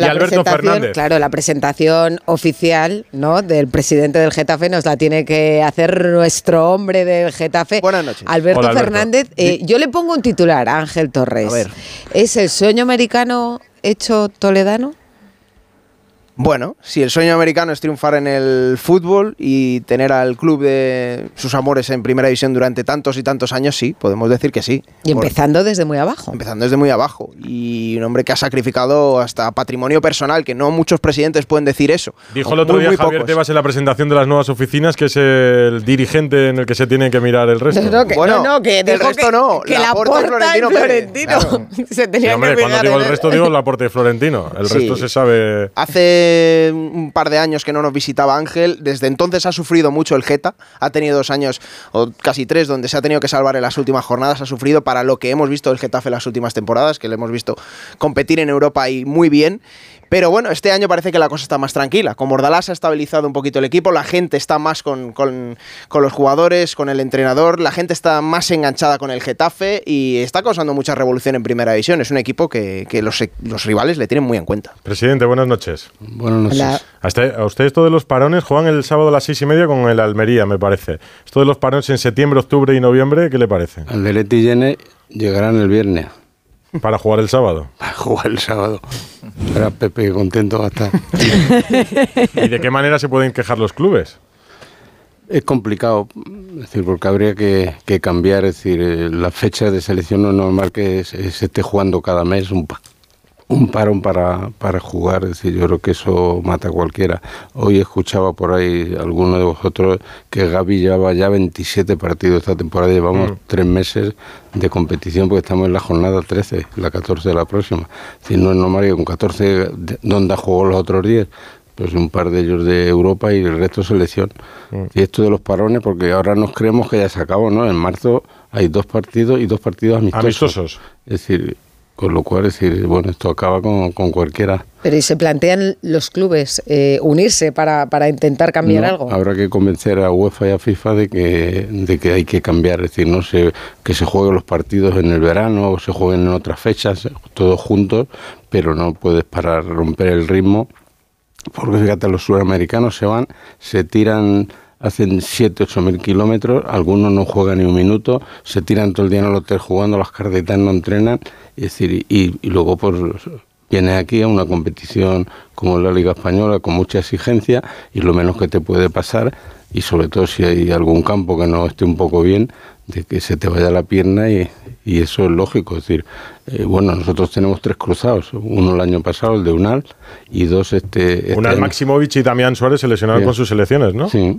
y Alberto Fernández. Claro, la presentación oficial ¿no? del presidente del Getafe nos la tiene que hacer nuestro hombre del Getafe. Buenas noches. Alberto, Fernández. Eh, yo le pongo un titular, Ángel Torres. A ver. ¿Es el sueño americano hecho toledano? Bueno, si el sueño americano es triunfar en el fútbol y tener al club de sus amores en primera división durante tantos y tantos años, sí, podemos decir que sí. Y empezando desde muy abajo. Empezando desde muy abajo. Y un hombre que ha sacrificado hasta patrimonio personal, que no muchos presidentes pueden decir eso. Dijo el otro día Javier Tebas en la presentación de las nuevas oficinas que es el dirigente en el que se tiene que mirar el resto. No, que, bueno, no, que el resto no. Que la porta Florentino. Florentino. se tenía hombre, que cuando digo el resto digo la aporte Florentino. El resto se sabe. Hace un par de años que no nos visitaba Ángel. Desde entonces ha sufrido mucho el Geta. Ha tenido dos años o casi tres donde se ha tenido que salvar en las últimas jornadas. Ha sufrido para lo que hemos visto del Getafe en las últimas temporadas, que le hemos visto competir en Europa y muy bien. Pero bueno, este año parece que la cosa está más tranquila. Con Bordalás ha estabilizado un poquito el equipo, la gente está más con, los jugadores, con el entrenador, la gente está más enganchada con el Getafe y está causando mucha revolución en primera división. Es un equipo que, los, los, rivales le tienen muy en cuenta. Presidente, buenas noches. Buenas noches. A, usted, a usted esto de los parones juegan el sábado a las seis y media con el Almería, me parece. Esto de los parones en septiembre, octubre y noviembre, ¿qué le parece? El de Leti Llene llegarán el viernes. Para jugar el sábado. Para jugar el sábado. Para Pepe contento va a estar. ¿Y de qué manera se pueden quejar los clubes? Es complicado, es decir, porque habría que, cambiar, es decir, eh, la fecha de selección no es normal que se, esté jugando cada mes un, un parón para, para jugar, es decir, yo creo que eso mata a cualquiera. Hoy escuchaba por ahí alguno de vosotros que Gaby lleva ya 27 partidos esta temporada, llevamos mm. tres meses de competición porque estamos en la jornada 13, la 14 de la próxima. Es decir, no es normal que con 14, ¿dónde ha jugado los otros 10? Pues un par de ellos de Europa y el resto selección. Mm. Y esto de los parones, porque ahora nos creemos que ya se acabó, ¿no? En marzo hay dos partidos y dos partidos amistosos. Amistosos. Es decir, con lo cual, decir, bueno, esto acaba con, cualquiera. Pero ¿y se plantean los clubes eh, unirse para, intentar cambiar algo? Habrá que convencer a UEFA y a FIFA de que, de que hay que cambiar, es decir, no se, que se jueguen los partidos en el verano o se jueguen en otras fechas, todos juntos, pero no puedes parar, romper el ritmo, porque fíjate, los sudamericanos se van, se tiran hacen 7, 8 mil kilómetros, algunos no juegan ni un minuto, se tiran todo el día en el hotel jugando, las carditas no entrenan, es decir, y, luego pues vienes aquí a una competición como la Liga Española con mucha exigencia y lo menos que te puede pasar, y sobre todo si hay algún campo que no esté un poco bien, de que se te vaya la pierna y, eso es lógico. Es decir, eh, bueno, nosotros tenemos tres cruzados, uno el año pasado, el de Unal, y dos este... este Unal Maximovic y Damián Suárez se lesionaron con sus selecciones, ¿no? Sí.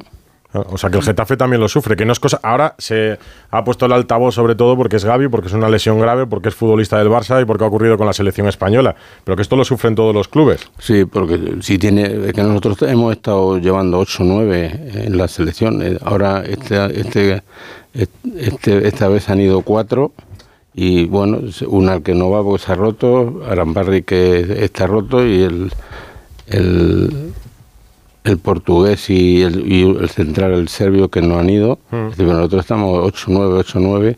O sea que el Getafe también lo sufre, que no es cosa. Ahora se ha puesto el altavoz sobre todo porque es Gaby, porque es una lesión grave, porque es futbolista del Barça y porque ha ocurrido con la selección española. Pero que esto lo sufren todos los clubes. Sí, porque si tiene. que nosotros hemos estado llevando 8 o 9 en la selección. Eh, ahora este, este, este, esta vez han ido 4 y bueno, una que no va porque se ha roto, Arambarri que está roto y el, el el portugués y el, central, el serbio, que no han ido. Mm. nosotros estamos 8-9, 8-9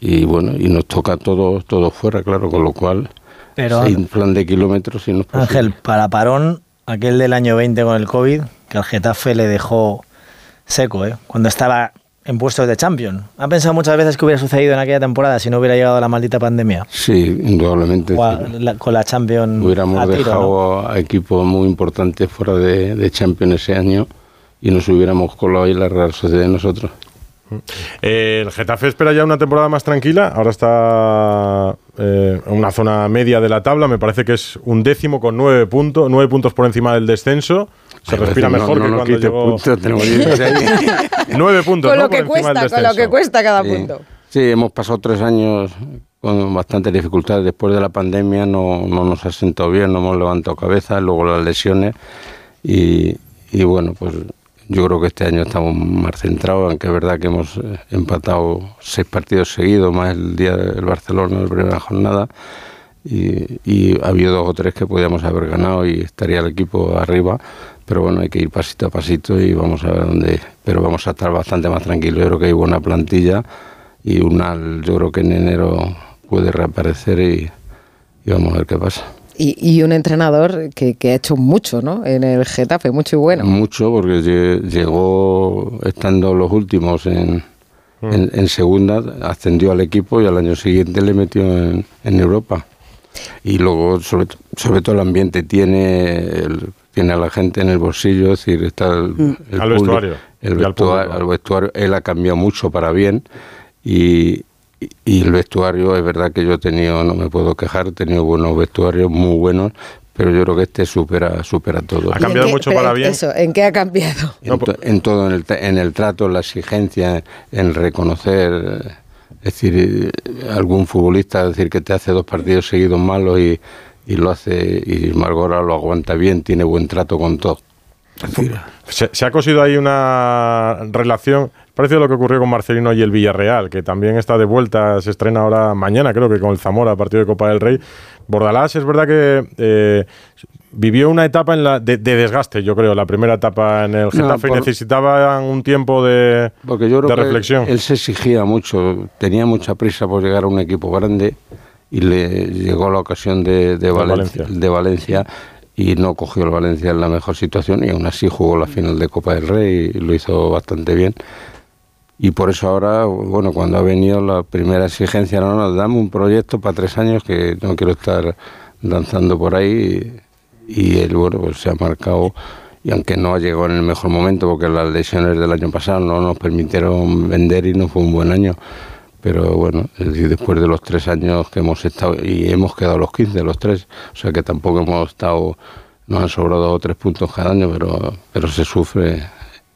y bueno, y nos toca todo, todo fuera, claro, con lo cual Pero, un plan de kilómetros y nos Ángel, para Parón, aquel del año 20 con el COVID, que al Getafe le dejó seco, ¿eh? cuando estaba en puestos de champion. ¿Ha pensado muchas veces que hubiera sucedido en aquella temporada si no hubiera llegado la maldita pandemia? Sí, indudablemente. con la Champions. Hubiéramos dejado a equipos muy importantes fuera de, de Champions ese año y nos hubiéramos colado ahí la Real Sociedad de nosotros. Eh, el Getafe espera ya una temporada más tranquila. Ahora está eh, en una zona media de la tabla. Me parece que es un décimo con nueve puntos, nueve puntos por encima del descenso se respira mejor que cuando llegó... Nueve puntos, con lo que cuesta, con lo que cuesta cada punto. Sí, hemos pasado tres años con bastantes dificultades. Después de la pandemia no, no nos ha sentado bien, no hemos levantado cabeza, luego las lesiones y, y bueno, pues yo creo que este año estamos más centrados, aunque es verdad que hemos eh, empatado seis partidos seguidos, más el día del Barcelona, la primera jornada, y, y ha habido dos o tres que podíamos haber ganado y estaría el equipo arriba, pero bueno, hay que ir pasito a pasito y vamos a ver dónde. Pero vamos a estar bastante más tranquilos. Yo creo que hay buena plantilla y una, yo creo que en enero puede reaparecer y, vamos a ver qué pasa. Y, y un entrenador que, que ha hecho mucho, ¿no? En el Getafe, mucho y bueno. Mucho, porque lle- llegó estando los últimos en, Mm. en, en segunda, ascendió al equipo y al año siguiente le metió en, en Europa. Y luego, sobre, sobre todo, el ambiente tiene, el- tiene a la gente en el bolsillo, es decir, está el, el Al vestuario El y al vestua- público. al vestuario, él ha cambiado mucho para bien y, y- y el vestuario, es verdad que yo he tenido, no me puedo quejar, he tenido buenos vestuarios, muy buenos, pero yo creo que este supera, supera todo. Ha ¿Y en cambiado qué- mucho para bien. Eso, ¿en qué ha cambiado? En, to- en todo, en el, en el trato, en la exigencia, en reconocer, eh, es decir, eh, algún futbolista, es decir, que te hace dos partidos seguidos malos y, y lo hace, y Margora lo aguanta bien, tiene buen trato con todo. Se, se ha cosido ahí una relación parecido a lo que ocurrió con Marcelino y el Villarreal, que también está de vuelta, se estrena ahora mañana, creo que con el Zamora, partido de Copa del Rey. Bordalás es verdad que eh, vivió una etapa en la, de, de desgaste, yo creo, la primera etapa en el Getafe y por- necesitaba un tiempo de, Porque yo creo de que reflexión. él se exigía mucho, tenía mucha prisa por llegar a un equipo grande y le llegó la ocasión de, de Valencia, Valencia. de Valencia y no cogió el Valencia en la mejor situación y aún así jugó la final de Copa del Rey y lo hizo bastante bien. Y por eso ahora, bueno, cuando ha venido la primera exigencia, no, no, dame un proyecto para tres años que no quiero estar danzando por ahí. Y, y él, bueno, pues se ha marcado, y aunque no llegado en el mejor momento, porque las lesiones del año pasado no nos permitieron vender y no fue un buen año. Pero bueno, después de los tres años que hemos estado, y hemos quedado los 15, los tres, o sea que tampoco hemos estado, nos han sobrado tres puntos cada año, pero, pero se sufre.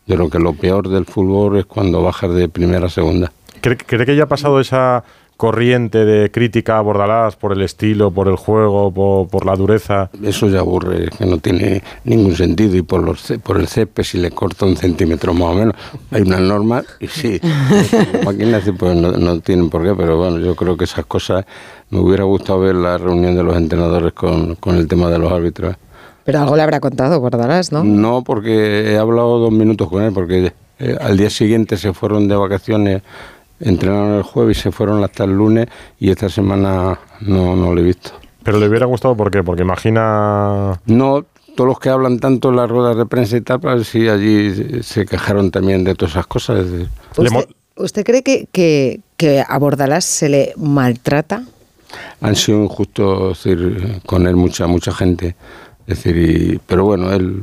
Yo creo que lo peor del fútbol es cuando bajas de primera a segunda. ¿Cree, cree que ya ha pasado esa corriente de crítica a Bordalás por el estilo, por el juego, por, por la dureza? Eso ya aburre, que no tiene ningún sentido. Y por, los, por el césped, si le corta un centímetro más o menos, hay unas normas y sí, máquinas sí, pues no, no tienen por qué, pero bueno, yo creo que esas cosas, me hubiera gustado ver la reunión de los entrenadores con, con el tema de los árbitros. Pero algo le habrá contado Bordalás, ¿no? No, porque he hablado dos minutos con él, porque eh, al día siguiente se fueron de vacaciones, entrenaron el jueves y se fueron hasta el lunes y esta semana no, no lo he visto. Pero le hubiera gustado, ¿por qué? Porque imagina... No, todos los que hablan tanto en las ruedas de prensa y tal, pues sí, allí se quejaron también de todas esas cosas. ¿Usted, usted cree que, que, que a Bordalás se le maltrata? Han sido injustos decir, con él mucha mucha gente. Es decir, y- pero bueno, él,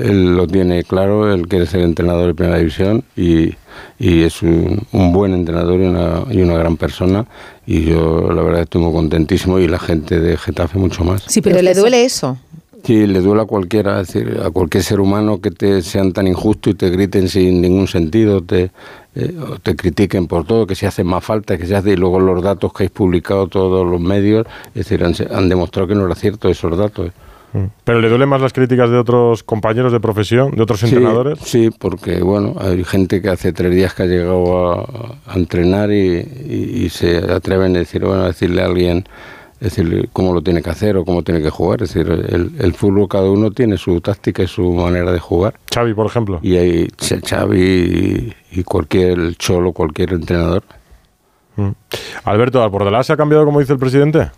él lo tiene claro, él quiere ser entrenador de primera división y, y es un, un buen entrenador y una, y una gran persona. Y yo la verdad estoy muy contentísimo y la gente de Getafe mucho más. Sí, pero, pero le duele eso. Sí, le duele a cualquiera, es decir, a cualquier ser humano que te sean tan injustos y te griten sin ningún sentido, te, eh, o te critiquen por todo, que se hace más falta, que se hace, y luego los datos que habéis publicado todos los medios, es decir, han, han demostrado que no era cierto esos datos. ¿Pero le duelen más las críticas de otros compañeros de profesión, de otros Sí, entrenadores? Sí, porque bueno, hay gente que hace tres días que ha llegado a, a entrenar y, y- y se atreven a decir, bueno, a decirle a alguien, decirle cómo lo tiene que hacer o cómo tiene que jugar. Es decir, el, el fútbol cada uno tiene su táctica y su manera de jugar. Xavi, por ejemplo. Y hay Xavi y, y cualquier cholo, cualquier entrenador. Mm. Alberto, ¿al Bordalás se ha cambiado como dice el presidente?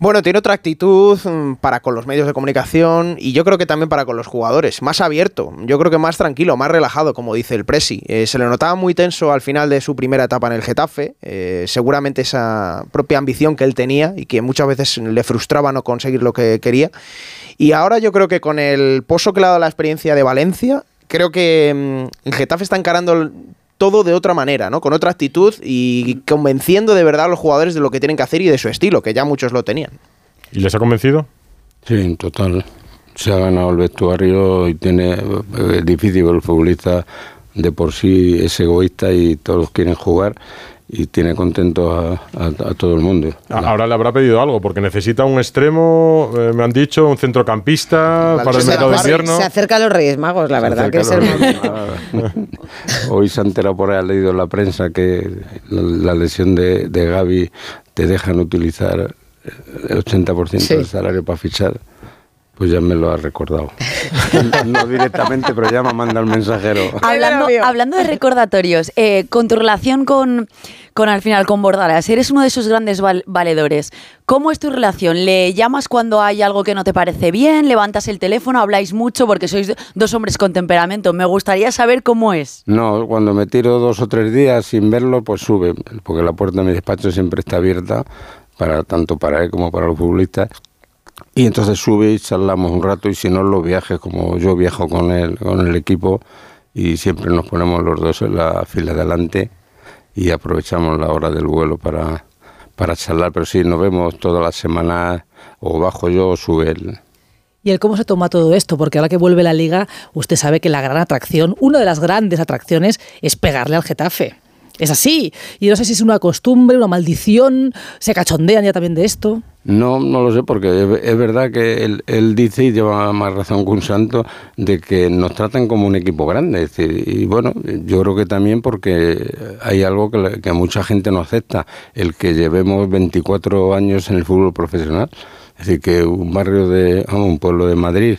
Bueno, tiene otra actitud mm, para con los medios de comunicación y yo creo que también para con los jugadores. Más abierto, yo creo que más tranquilo, más relajado, como dice el Presi. Eh, se le notaba muy tenso al final de su primera etapa en el Getafe. eh, seguramente esa propia ambición que él tenía y que muchas veces le frustraba no conseguir lo que quería. Y ahora yo creo que con el pozo que le ha dado la experiencia de Valencia, creo que mm, el Getafe está encarando todo de otra manera, ¿no? Con otra actitud y convenciendo de verdad a los jugadores de lo que tienen que hacer y de su estilo, que ya muchos lo tenían. ¿Y les ha convencido? Sí, en total. Se ha ganado el vestuario y tiene. Es difícil, el futbolista de por sí es egoísta y todos quieren jugar y tiene contento a, a- a todo el mundo. Ahora le habrá pedido algo, porque necesita un extremo, eh, me han dicho, un centrocampista La para el mercado de invierno. Se acerca a los Reyes Magos, la Se verdad, que es el Hoy se ha enterado por ahí, ha leído en la prensa que la, la lesión de, de Gaby te dejan utilizar el 80% Sí. del salario para fichar. Pues ya me lo ha recordado. no directamente, pero ya me manda el mensajero. Hablando, hablando de recordatorios, eh, con tu relación con, con al final con Bordalas, eres uno de esos grandes val- valedores. ¿Cómo es tu relación? ¿Le llamas cuando hay algo que no te parece bien? ¿Levantas el teléfono? ¿Habláis mucho? Porque sois dos hombres con temperamento. Me gustaría saber cómo es. No, cuando me tiro dos o tres días sin verlo, pues sube, porque la puerta de mi despacho siempre está abierta, para tanto para él como para los futbolistas. Y entonces sube y charlamos un rato, y si no, los viajes, como yo viajo con él, con el equipo, y siempre nos ponemos los dos en la fila de adelante y aprovechamos la hora del vuelo para, para charlar. Pero sí, nos vemos todas las semanas, o bajo yo o sube él. ¿Y el cómo se toma todo esto? Porque ahora que vuelve la liga, usted sabe que la gran atracción, una de las grandes atracciones, es pegarle al Getafe. Es así. Y no sé si es una costumbre, una maldición, se cachondean ya también de esto. No, no lo sé, porque es, verdad que él, él dice, y lleva más razón que un santo, de que nos tratan como un equipo grande. Es decir, y bueno, yo creo que también porque hay algo que, mucha gente no acepta, el que llevemos 24 años en el fútbol profesional. Es decir, que un barrio de, un pueblo de Madrid,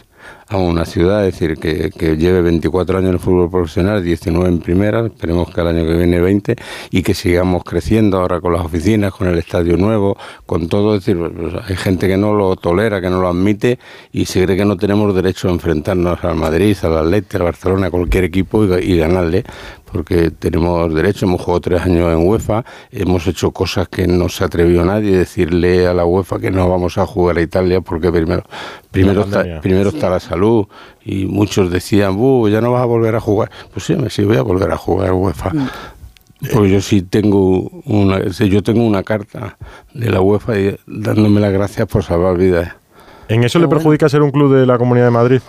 a una ciudad, es decir, que, que lleve 24 años en el fútbol profesional, 19 en primera, esperemos que el año que viene 20, y que sigamos creciendo ahora con las oficinas, con el estadio nuevo, con todo, es decir, pues, hay gente que no lo tolera, que no lo admite, y se cree que no tenemos derecho a enfrentarnos al Madrid, al Atlético, al Barcelona, a cualquier equipo y, y ganarle, porque tenemos derecho, hemos jugado tres años en UEFA, hemos hecho cosas que no se atrevió nadie, decirle a la UEFA que no vamos a jugar a Italia, porque primero, primero, La está, la salud, y muchos decían, "Buh, ya no vas a volver a jugar. Pues sí, me sí voy a volver a jugar a UEFA. Porque yo sí tengo una, yo tengo una carta de la UEFA dándome las gracias por salvar vidas. ¿En eso le perjudica ser un club de la Comunidad de Madrid?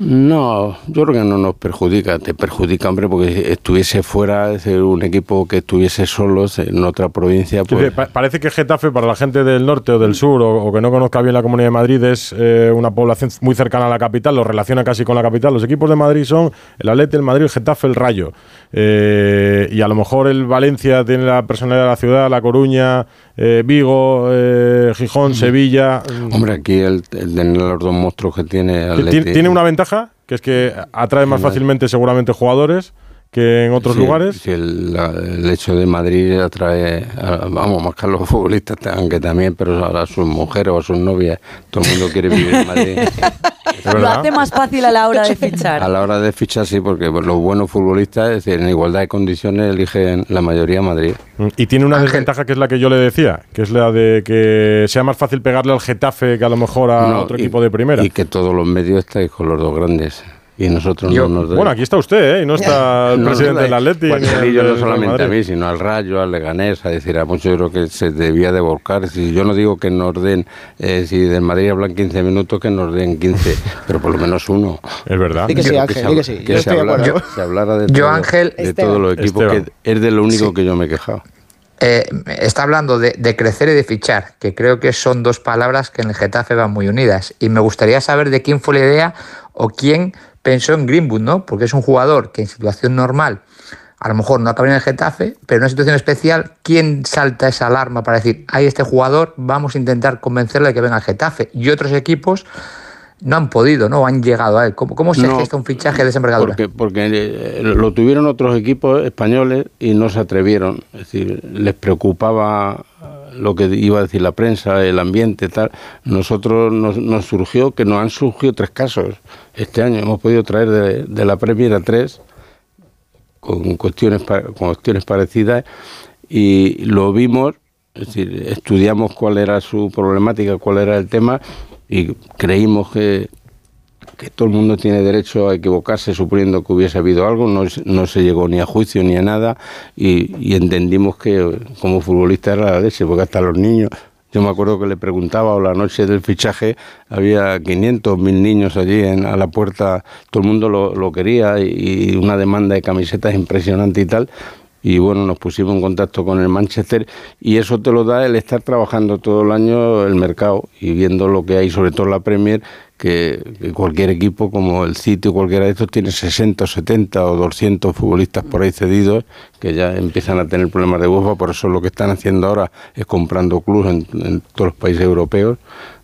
No, yo creo que no nos perjudica, te perjudica, hombre, porque si estuviese fuera, es decir, un equipo que estuviese solo en otra provincia, pues... pa- parece que Getafe, para la gente del norte o del sur, o, o que no conozca bien la Comunidad de Madrid, es eh, una población muy cercana a la capital, lo relaciona casi con la capital. Los equipos de Madrid son el Atleti, el Madrid, el Getafe, el Rayo. Eh, y a lo mejor el Valencia tiene la personalidad de la ciudad, La Coruña, eh, Vigo, eh, Gijón, Sevilla. Hombre, aquí el, el tener los dos monstruos que tiene Ti- Atleti- ti- Tiene una ventaja, que es que atrae más fácilmente seguramente jugadores que en otros Sí, lugares. sí, el, hecho de Madrid atrae, a- vamos, más que a los futbolistas, aunque también, pero a, a sus mujeres o a sus novias. Todo el mundo quiere vivir en Madrid. Lo hace más fácil a la hora de fichar. A la hora de fichar, sí, porque pues, los buenos futbolistas, es decir, en igualdad de condiciones, eligen la mayoría Madrid. Mm, Y tiene una Ángel. desventaja que es la que yo le decía, que es la de que sea más fácil pegarle al Getafe que a lo mejor a No, otro y- equipo de primera. Y que todos los medios estáis con los dos grandes. Y nosotros Yo- no nos Bueno, aquí está usted, ¿eh? Y no está el No, presidente del Atleti. Pues no solamente a mí, sino al Rayo, al Leganés, a decir, a muchos yo creo que se debía de volcar. Si yo no digo que nos den, eh, si del Madrid hablan 15 minutos, que nos den 15, pero por lo menos uno. Es verdad. Que sí, Ángel, se que sí. que Yo se estoy de hablara- acuerdo. se hablara de, Yo, todo- Ángel- de todos los equipos, Esteban. que es de lo único Sí. que yo me he quejado. Eh, está hablando de, de crecer y de fichar, que creo que son dos palabras que en el Getafe van muy unidas. Y me gustaría saber de quién fue la idea o quién pensó en Greenwood, ¿no? Porque es un jugador que en situación normal a lo mejor no acabaría en el Getafe, pero en una situación especial, ¿quién salta esa alarma para decir, hay este jugador, vamos a intentar convencerle de que venga al Getafe? Y otros equipos no han podido, ¿no? Han llegado a él. ¿Cómo, cómo se No, gesta un fichaje de esa envergadura? Porque, porque eh, lo tuvieron otros equipos españoles y no se atrevieron. Es decir, les preocupaba lo que iba a decir la prensa, el ambiente, tal. Nosotros nos, nos surgió, que nos han surgido tres casos este año. Hemos podido traer de, la Premier a tres con cuestiones, con cuestiones parecidas y lo vimos, es decir, estudiamos cuál era su problemática, cuál era el tema y creímos que, que todo el mundo tiene derecho a equivocarse suponiendo que hubiese habido algo, no, no se llegó ni a juicio ni a nada y, entendimos que como futbolista era la leche, porque hasta los niños, yo me acuerdo que le preguntaba o la noche del fichaje había 500, 1000 niños allí en, a la puerta, todo el mundo lo, lo quería y una demanda de camisetas impresionante y tal. Y bueno, nos pusimos en contacto con el Manchester y eso te lo da el estar trabajando todo el año el mercado y viendo lo que hay, sobre todo la Premier, que, cualquier equipo como el City o cualquiera de estos tiene 60, 70 o 200 futbolistas por ahí cedidos que ya empiezan a tener problemas de UEFA, por eso lo que están haciendo ahora es comprando clubes en todos los países europeos.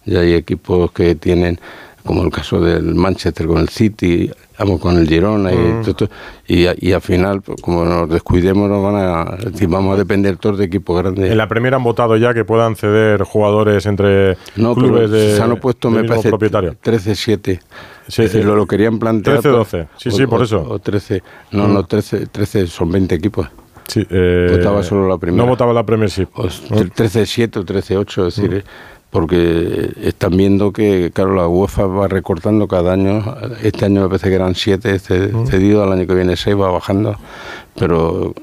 Ya hay equipos que tienen como el caso del Manchester con el City, vamos con el Girona y, Mm. todo y, y al final, pues, como nos descuidemos, nos van a, decir, vamos a depender todos de equipos grandes. En la Premier han votado ya que puedan ceder jugadores entre no, clubes de se han opuesto, me parece, propietario. 13-7. Sí, es decir, eh, lo, lo querían plantear. 13-12. Sí, sí, por o- eso. O 13. No, Mm. no, 13, 13 son 20 equipos. Sí, eh, Votaba solo la primera. No votaba la Premiership. O 13-7 o 13-8, es decir, porque están viendo que, claro, la UEFA va recortando cada año. Este año me parece que eran 7 cedidos, al año que viene 6 va bajando. Pero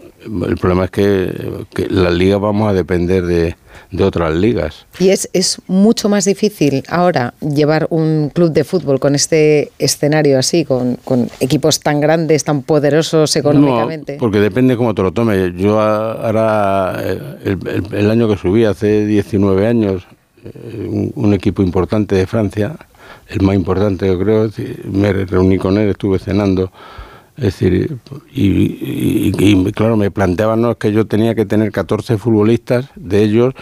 el problema es que, que las ligas vamos a depender de, de otras ligas. Y es, es mucho más difícil ahora llevar un club de fútbol con este escenario así, con, con equipos tan grandes, tan poderosos económicamente. No, porque depende cómo te lo tomes. Yo ahora, eh, el, el- el año que subí, hace 19 años, un, equipo importante de Francia, el más importante yo creo, me reuní con él, estuve cenando. Es decir, y, claro, me planteaban ¿no? que yo tenía que tener 14 futbolistas de ellos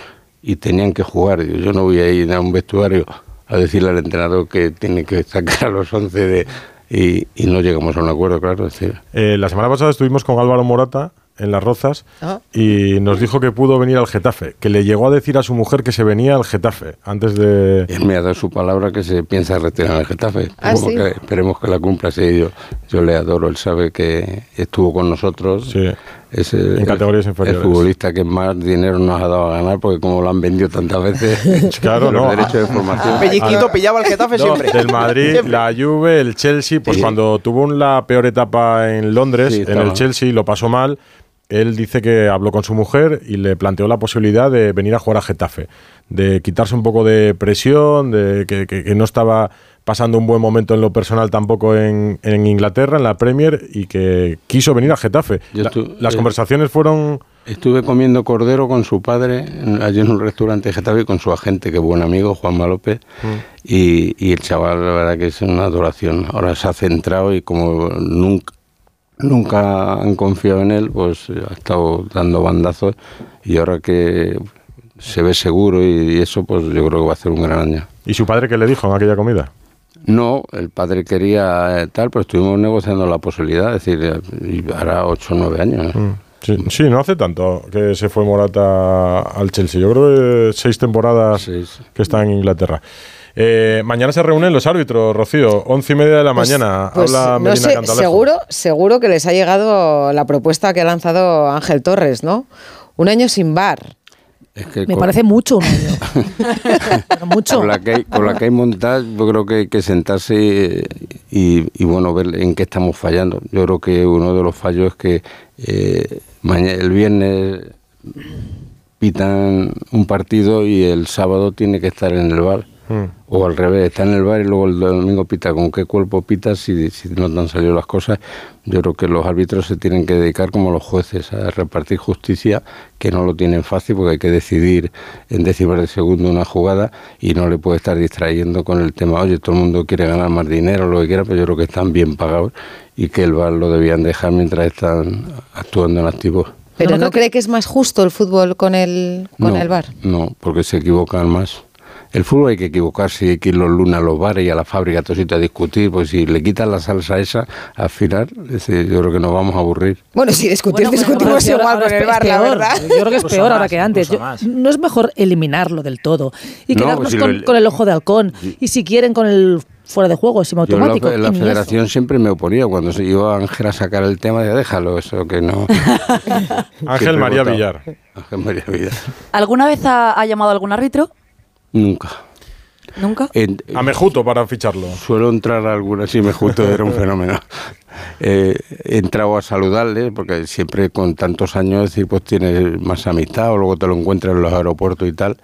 y tenían que jugar. Yo, no voy a ir a un vestuario a decirle al entrenador que tiene que sacar a los 11 de, y, no llegamos a un acuerdo, claro. Eh, la semana pasada estuvimos con Álvaro Morata en Las Rozas Ah. y nos dijo que pudo venir al Getafe, que le llegó a decir a su mujer que se venía al Getafe antes de... Él me ha dado su palabra que se piensa retirar el Getafe. Ah, Esperemos, ¿sí? que, esperemos que la cumpla. Sí, yo, yo le adoro. Él sabe que estuvo con nosotros. Sí. Es el, En categorías el- inferiores. El futbolista que más dinero nos ha dado a ganar, porque como lo han vendido tantas veces, Claro, no. derechos de formación. Pelliquito pillaba el Getafe No, siempre. del Madrid, Siempre. la Juve, el Chelsea, pues Sí. cuando tuvo la peor etapa en Londres, Sí, en el Chelsea, lo pasó mal. Él dice que habló con su mujer y le planteó la posibilidad de venir a jugar a Getafe, de quitarse un poco de presión, de que, que- que no estaba pasando un buen momento en lo personal tampoco en, en Inglaterra, en la Premier, y que quiso venir a Getafe. La- las eh, conversaciones fueron... Estuve comiendo cordero con su padre allí en un restaurante de Getafe con su agente, que buen amigo, Juanma López. Y, y el chaval, la verdad que es una adoración. Ahora se ha centrado y como nunca, nunca han confiado en él, pues ha estado dando bandazos. Y ahora que se ve seguro y eso, pues yo creo que va a hacer un gran año. ¿Y su padre qué le dijo en aquella comida? No, el padre quería eh, tal, pero estuvimos negociando la posibilidad, es decir, eh, hará 8 o 9 años. ¿eh? Mm. Sí, sí, no hace tanto que se fue Morata al Chelsea. Yo creo que seis temporadas Sí, sí. que está en Inglaterra. Eh, mañana se reúnen los árbitros, Rocío, once y media de la Pues- mañana. pues Habla no sé, seguro, seguro que les ha llegado la propuesta que ha lanzado Ángel Torres, ¿no? Un año sin bar. Es que Me con- parece mucho un año. Pero mucho. Con la, que hay, con la que hay montada, yo creo que hay que sentarse y, y- bueno, ver en qué estamos fallando. Yo creo que uno de los fallos es que eh, maña- el viernes pitan un partido y el sábado tiene que estar en el bar. Mm. O al revés, está en el bar y luego el domingo pita. ¿Con qué cuerpo pita si, si no te han salido las cosas? Yo creo que los árbitros se tienen que dedicar como los jueces a repartir justicia, que no lo tienen fácil porque hay que decidir en décimas de segundo una jugada y no le puede estar distrayendo con el tema, oye, todo el mundo quiere ganar más dinero, lo que quiera, pero yo creo que están bien pagados y que el bar lo debían dejar mientras están actuando en activo. Pero no ¿no creo que- cree que es más justo el fútbol con el, con no, el bar? No, porque se equivocan más. El fútbol hay que equivocarse, hay que ir los lunes a los bares y a la fábrica a discutir, pues si le quitan la salsa esa, al final es yo creo que nos vamos a aburrir. Bueno, si discutir, Bueno, pues discutimos ahora- igual con es el bar, peor. la verdad. Yo creo que es peor ahora que antes. Yo- no es mejor eliminarlo del todo y No, quedarnos pues si con, lo- con el ojo de halcón. Y si quieren con el fuera de juego, Yo en la, semiautomático. en la eso. federación siempre me oponía, cuando se iba Ángel a sacar el tema, de déjalo, eso que no. Ángel María. Villar. Ángel María Villar. ¿Alguna vez ha, ha llamado algún árbitro? Nunca. ¿Nunca? En- A Mejuto para ficharlo. Suelo entrar a algunas, sí, me justo era un fenómeno. Eh, he entrado a saludarle, porque siempre con tantos años, decir, pues tienes más amistad, o luego te lo encuentras en los aeropuertos y tal.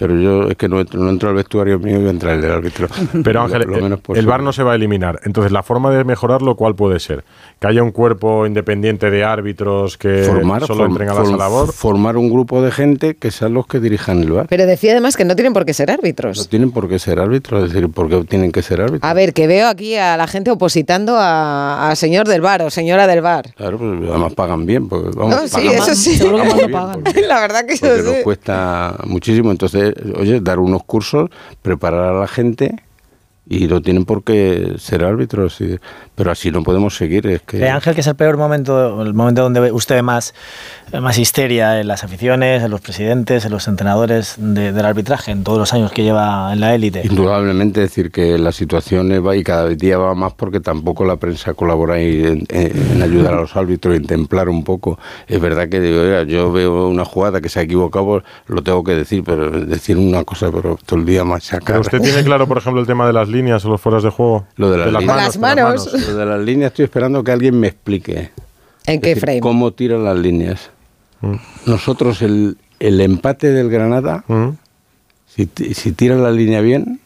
Pero yo es que no entro, no entro al vestuario mío y voy a entrar el del árbitro. Pero Ángel, lo el- menos el posible. VAR no se va a eliminar. Entonces, la forma de mejorarlo, ¿cuál puede ser? Que haya un cuerpo independiente de árbitros que formar, solo form- entren a la form- labor. formar un grupo de gente que sean los que dirijan el bar. Pero decía además que no tienen por qué ser No árbitros. tienen por qué ser árbitros, es decir, ¿por qué tienen que ser árbitros? A ver, que veo aquí a la gente opositando a, a señor del bar o señora del bar. Claro, pues además pagan bien. Porque, vamos, No, sí, pagan eso sí. Pagan no bien, pagan. porque- La verdad que eso porque nos sí. cuesta muchísimo. Entonces, oye, dar unos cursos, preparar a la gente y no tienen por qué ser árbitros, y- pero así no podemos seguir. Es que ¿Cree Ángel que es el peor momento, el momento donde usted ve más, más histeria en las aficiones, en los presidentes, en los entrenadores de- del arbitraje, en todos los años que lleva en la élite? Indudablemente decir que la situación va y cada día va más porque tampoco la prensa colabora en, en- en ayudar a los árbitros, en templar un poco. Es verdad que digo, "Oiga, yo veo una jugada que se ha equivocado, pues, lo tengo que decir, pero decir una cosa, pero todo el día machacar. Pero usted tiene claro, por ejemplo, el tema de las líneas o los fueras de juego. Lo de las líneas. Las de manos. Lo de las líneas estoy esperando que alguien me explique. ¿En qué decir, frame? ¿Cómo tiran las líneas? Mm. Nosotros el, el empate del Granada, Mm. si, si tiran la línea bien,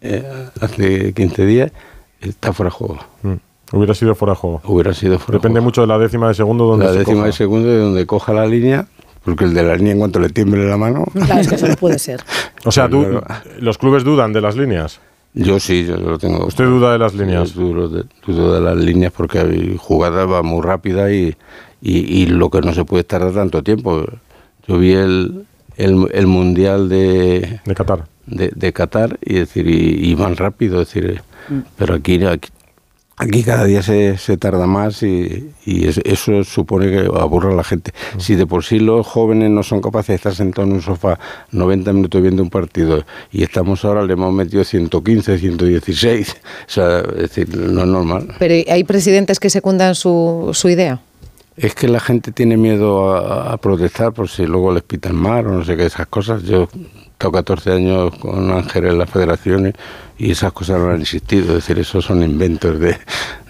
eh, hace 15 días, está fuera de juego. Mm. Hubiera sido fuera de juego. Hubiera sido fuera de Depende juego. mucho de la décima de segundo donde la se décima coja. de segundo de donde coja la línea, porque el de la línea en cuanto le tiemble la mano. Claro, es que eso no puede ser. O sea, tú, los clubes dudan de las líneas. Yo sí, yo lo tengo. Usted duda de las líneas. Yo dudo de, dudo de las líneas porque hay jugadas va muy rápida y, y, y lo que no se puede estar tanto tiempo. Yo vi el, el, el mundial de, De Qatar. de, de Qatar y decir y, y van rápido, es decir, pero aquí, aquí aquí cada día se, se tarda más y, y es- eso supone que aburre a la gente. Si de por sí los jóvenes no son capaces de estar sentados en un sofá 90 minutos viendo un partido y estamos ahora le hemos metido 115, 116, o sea, es decir, no es normal. Pero hay presidentes que secundan su, su idea. Es que la gente tiene miedo a, a protestar por si luego les pitan mal o no sé qué, esas cosas. Yo tengo 14 años con Ángel en las federaciones y esas cosas no han existido. Es decir, esos son inventos de,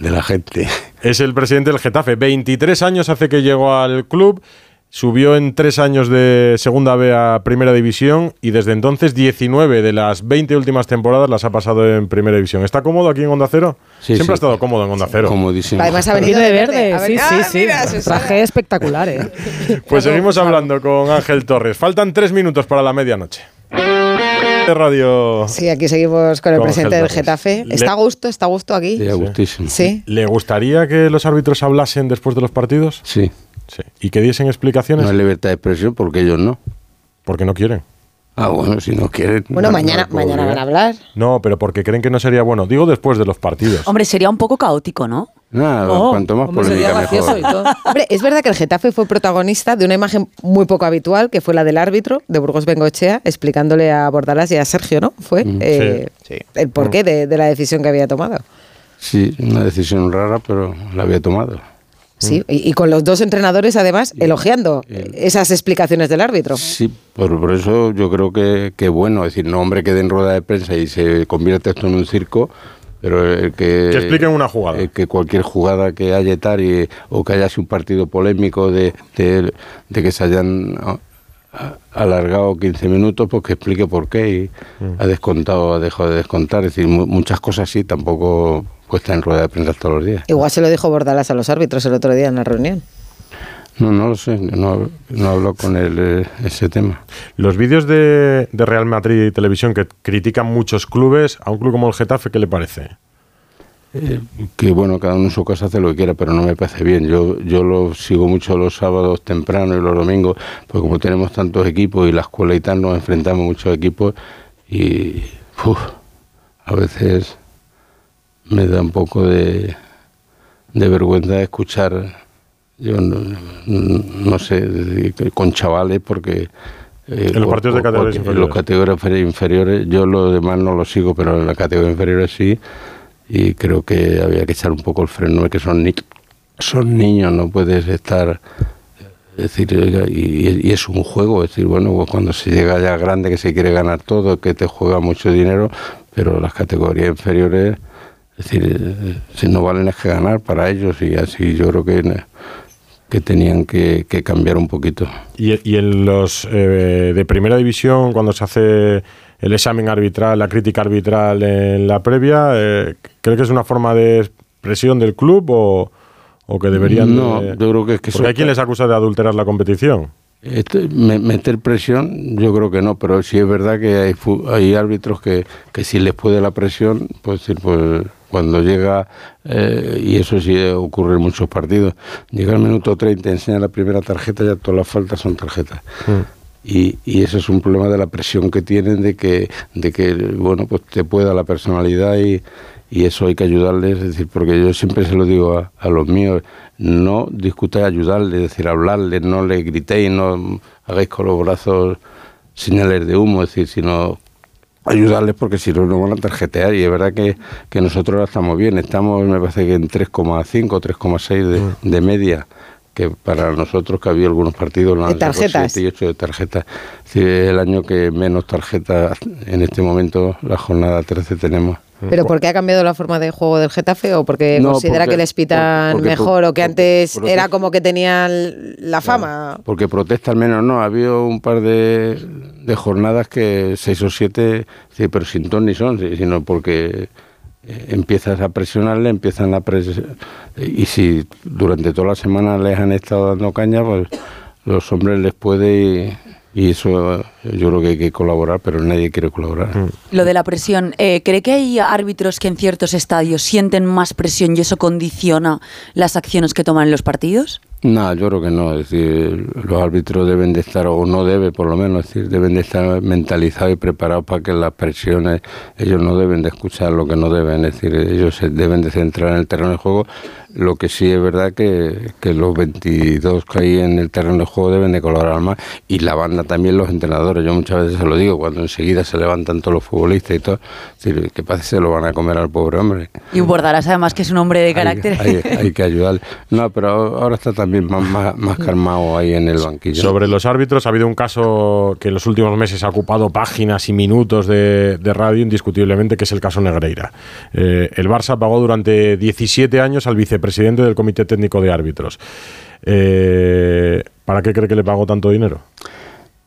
de la gente. Es el presidente del Getafe. 23 años hace que llegó al club. Subió en tres años de Segunda B a Primera División y desde entonces 19 de las 20 últimas temporadas las ha pasado en Primera División. ¿Está cómodo aquí en Onda Cero? Sí, Siempre sí. ha estado cómodo en Onda Cero. Comodísimo. Además ha venido de verde, ver- sí, Ah, sí, sí. mira. Traje espectacular, ¿eh? Pues seguimos hablando con Ángel Torres. Faltan tres minutos para la medianoche. De Radio. Sí, aquí seguimos con el Con presidente del. Getafe. Le- ¿Está a gusto? ¿Está a gusto aquí? Sí, a gustísimo. Sí. ¿Le gustaría que los árbitros hablasen después de los partidos? Sí. Sí. ¿Y que diesen explicaciones? No hay libertad de expresión porque ellos no. Porque no quieren. Ah, bueno, si no quieren. Bueno, no, mañana, no mañana van a hablar. No, pero porque creen que no sería bueno. Digo después de los partidos. Hombre, sería un poco caótico, ¿no? Nada, No, cuanto más polémica mejor. Hombre, es verdad que el Getafe fue protagonista de una imagen muy poco habitual, que fue la del árbitro de Burgos Bengochea, explicándole a Bordalás y a Sergio, ¿no? Fue eh, el porqué de, de la decisión que había tomado. Sí, una decisión rara, pero la había tomado. Sí, y, y con los dos entrenadores además elogiando esas explicaciones del árbitro. Sí, por, por eso yo creo que, que bueno, es decir, no hombre quede en rueda de prensa y se convierte esto en un circo, pero el que... Que expliquen una jugada. el que cualquier jugada que haya y- o que haya sido un partido polémico de, de, de que se hayan alargado 15 minutos, pues que explique por qué y Mm. ha descontado, ha dejado de descontar. Es decir, mu- muchas cosas sí, tampoco puesta en rueda de prensa todos los días. Igual se lo dijo Bordalás a los árbitros el otro día en la reunión. No, no lo sé, no, no hablo con él eh, ese tema. Los vídeos de, de Real Madrid Televisión que critican muchos clubes, a un club como el Getafe, ¿qué le parece? Eh, que bueno, cada uno en su casa hace lo que quiera, pero no me parece bien. Yo, yo lo sigo mucho los sábados temprano y los domingos, porque como tenemos tantos equipos y la escuela y tal, nos enfrentamos muchos equipos y uf, a veces me da un poco de, de vergüenza escuchar, yo no, no sé, con chavales, porque... eh, En los partidos de categorías En inferiores. los categorías inferi- inferiores, yo lo demás no lo sigo, pero en la categoría inferior sí, y creo que había que echar un poco el freno, que son, ni son niños, no puedes estar... Es decir, y, y es un juego, es decir, bueno, pues cuando se llega ya grande que se quiere ganar todo, que te juega mucho dinero, pero las categorías inferiores, es decir, eh, si no valen es que ganar para ellos y así yo creo que, que tenían que, que cambiar un poquito. Y, y en los eh, de primera división, cuando se hace el examen arbitral, la crítica arbitral en la previa, eh, ¿cree que es una forma de expresión del club o, o que deberían No, de- yo creo que es que Porque eso- hay quien les acusa de adulterar la competición. Este, me- meter presión, yo creo que no, pero sí es verdad que hay, hay árbitros que, que si les puede la presión, pues, decir, pues cuando llega, eh, y eso sí ocurre en muchos partidos, llega el minuto 30, enseña la primera tarjeta, ya todas las faltas son tarjetas. Y, y eso es un problema de la presión que tienen de que, de que bueno, pues te pueda la personalidad y, y eso hay que ayudarles, es decir, porque yo siempre se lo digo a, a los míos, no discutáis ayudarles, es decir, hablarles, no les gritéis, no hagáis con los brazos señales de humo, es decir, sino ayudarles porque si no nos van a tarjetear. Y es verdad que, que nosotros ahora estamos bien, estamos me parece que en 3,5, 3,6 de, de media que para nosotros que había algunos partidos De tarjetas. 7 y 8 de tarjetas. Sí, es el año que menos tarjetas en este momento, la jornada 13 tenemos. ¿Pero por qué ha cambiado la forma de juego del Getafe? ¿O porque No, considera porque- que les pitan porque- mejor o que antes porque- era como que tenían la fama? Porque protesta al menos no, ha habido un par de, de jornadas que seis o siete, sí, pero sin ton ni son, sino porque empiezas a presionarle, empiezan a presionar. Y si durante toda la semana les han estado dando caña, pues los hombres les puede y, y eso yo creo que hay que colaborar, pero nadie quiere colaborar. Lo de la presión, eh, ¿cree que hay árbitros que en ciertos estadios sienten más presión y eso condiciona las acciones que toman en los partidos? No, yo creo que no. Es decir, los árbitros deben de estar, o no debe por lo menos, es decir, deben de estar mentalizados y preparados para que las presiones, ellos no deben de escuchar lo que no deben, es decir, ellos se deben de centrar en el terreno de juego. Lo que sí es verdad que, que los 22 que hay en el terreno de juego deben de colaborar más y la banda también los entrenadores. Yo muchas veces se lo digo, cuando enseguida se levantan todos los futbolistas y todo, es decir, que parece que se lo van a comer al pobre hombre. Y Bordarás además que es un hombre de carácter. Hay, hay- hay que ayudarle. No, pero ahora está también más, más, más calmado ahí en el banquillo. Sobre los árbitros, ha habido un caso que en los últimos meses ha ocupado páginas y minutos de, de radio, indiscutiblemente, que es el caso Negreira. Eh, el Barça pagó durante 17 años al vicepresidente del Comité Técnico de Árbitros. Eh, ¿Para qué cree que le pagó tanto dinero?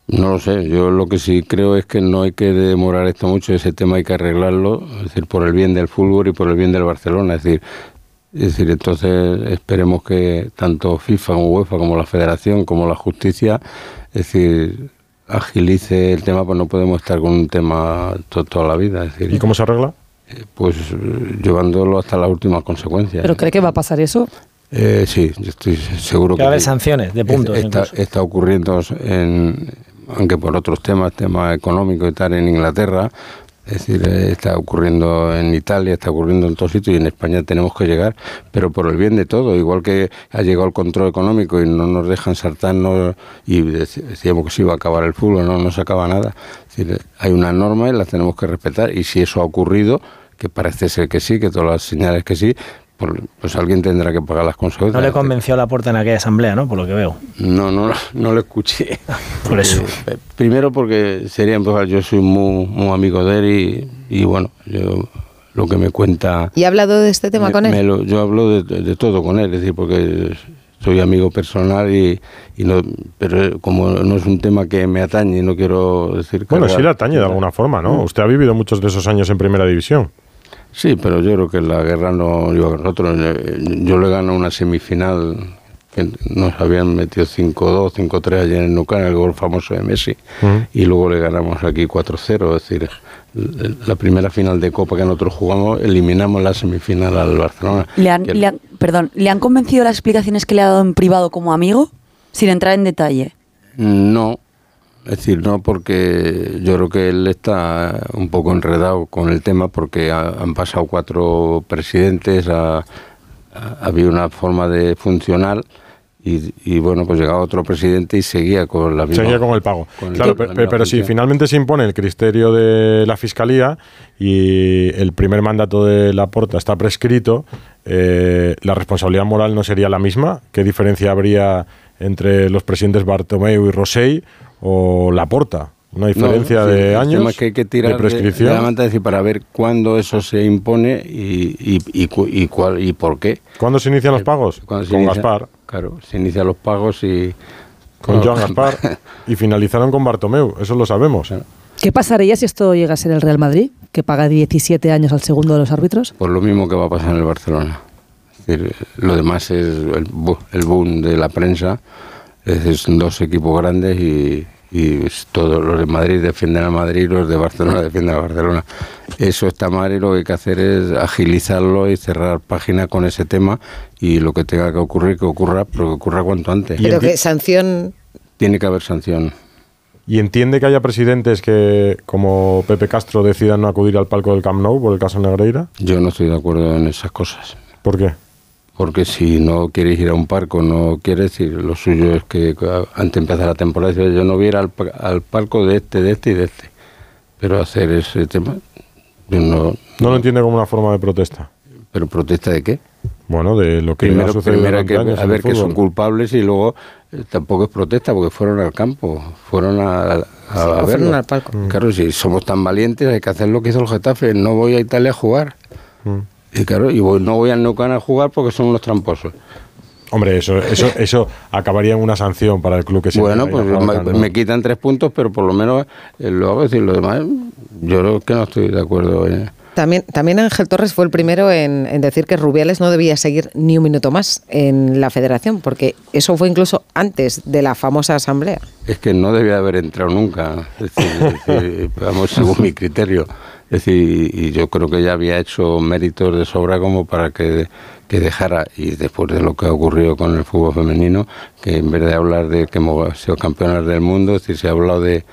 No lo sé, yo lo que sí creo es que no hay que demorar esto mucho, ese tema hay que arreglarlo, es decir, por el bien del fútbol y por el bien del Barcelona, es decir, es decir, entonces esperemos que tanto FIFA como UEFA como la Federación como la Justicia, es decir, agilice el tema, pues no podemos estar con un tema to- toda la vida, es decir, ¿Y cómo se arregla? eh, pues llevándolo hasta las últimas consecuencias. ¿Pero cree que va a pasar eso? Eh, sí, yo estoy seguro Que va a haber sanciones de puntos Está, está ocurriendo, en, aunque por otros temas, temas económicos y tal, en Inglaterra. Es decir, eh, está ocurriendo en Italia, está ocurriendo en todos sitios y en España tenemos que llegar, pero por el bien de todo. Igual que ha llegado el control económico y no nos dejan saltarnos y dec- decíamos que se iba a acabar el fútbol, no, no se acaba nada. Es decir, hay una norma y la tenemos que respetar y si eso ha ocurrido, que parece ser que sí, que todas las señales que sí, pues, pues alguien tendrá que pagar las consecuencias. No le convenció a la puerta en aquella asamblea, ¿no? Por lo que veo. No, no, no lo escuché. Por eso. Eh, primero porque sería empezar, yo soy muy, muy amigo de él y, y bueno, yo lo que me cuenta... ¿Y ha hablado de este tema me- con él? me lo- yo hablo de, de- todo con él, es decir, porque soy amigo personal y, y no, pero como no es un tema que me atañe y no quiero decir... Bueno, sí le atañe de alguna forma, ¿no? Usted ha vivido muchos de esos años en Primera División. Sí, pero yo creo que la guerra no iba con nosotros. Eh, Yo le gano una semifinal que nos habían metido 5-2, 5-3 ayer en Nucana, el gol famoso de Messi, y luego le ganamos aquí 4-0. Es decir, la primera final de Copa que nosotros jugamos, eliminamos la semifinal al Barcelona. ¿Le han, le han- perdón, ¿le han convencido las explicaciones que le ha dado en privado como amigo? Sin entrar en detalle. No, es decir, no porque yo creo que él está un poco enredado con el tema porque ha- han pasado cuatro presidentes, ha, ha habido una forma de funcional y, y, bueno, pues llegaba otro presidente y seguía con la misma... Seguía con el pago. con claro, pero si finalmente se impone el criterio de la Fiscalía y el primer mandato de la porta está prescrito, eh, ¿la responsabilidad moral no sería la misma? ¿Qué diferencia habría entre los presidentes Bartomeu y Rosell o la porta? ¿Una diferencia No, sí, de el años tema es que hay que tirar de prescripción? de la manta, decir, para ver cuándo eso se impone y, y, y, y cuál, y por qué. ¿Cuándo se inician los pagos? Cuando se Con inicia- Gaspar, Claro, se inician los pagos y... con No, Joan Gaspar y finalizaron con Bartomeu, eso lo sabemos. ¿Qué pasaría si esto llega a ser el Real Madrid, que paga 17 años al segundo de los árbitros? Por lo mismo que va a pasar en el Barcelona. Es decir, lo demás es el, el boom de la prensa. Es son dos equipos grandes y, y es todos los de Madrid defienden a Madrid, los de Barcelona defienden a Barcelona. Eso está mal y lo que hay que hacer es agilizarlo y cerrar página con ese tema y lo que tenga que ocurrir, que ocurra, pero que ocurra cuanto antes. Y Pero que sanción... Tiene que haber sanción. y entiende que haya presidentes que, como Pepe Castro, decidan no acudir al palco del Camp Nou por el caso Negreira? Yo no estoy de acuerdo en esas cosas. ¿Por qué? Porque si no quieres ir a un parco, no quieres ir, lo suyo es que antes de empezar la temporada, yo no voy al, al palco de este, de este y de este. Pero hacer ese tema, yo no... No lo entiende como una forma de protesta. ¿Pero protesta de qué? Bueno, de lo que primero, ha sucedido primero que años a ver que son culpables y luego eh, tampoco es protesta porque fueron al campo, fueron a, a, a o fueron verlo. al palco. Mm. Claro, si somos tan valientes hay que hacer lo que hizo el Getafe, no voy a Italia a jugar. Mm. Y claro, y voy- no voy al Nou Camp a jugar porque son unos tramposos. Hombre, eso, eso, eso acabaría en una sanción para el club que se Bueno, pues me, quitan tres puntos, pero por lo menos eh, lo hago. Decir, lo demás, yo creo que no estoy de acuerdo. eh. También, también Ángel Torres fue el primero en, en decir que Rubiales no debía seguir ni un minuto más en la federación, porque eso fue incluso antes de la famosa asamblea. Es que no debía haber entrado nunca, es decir, es decir, vamos, según mi criterio. Es decir, y yo creo que ya había hecho méritos de sobra como para que, que dejara, y después de lo que ha ocurrido con el fútbol femenino, que en vez de hablar de que hemos sido campeonas del mundo, es se ha hablado de,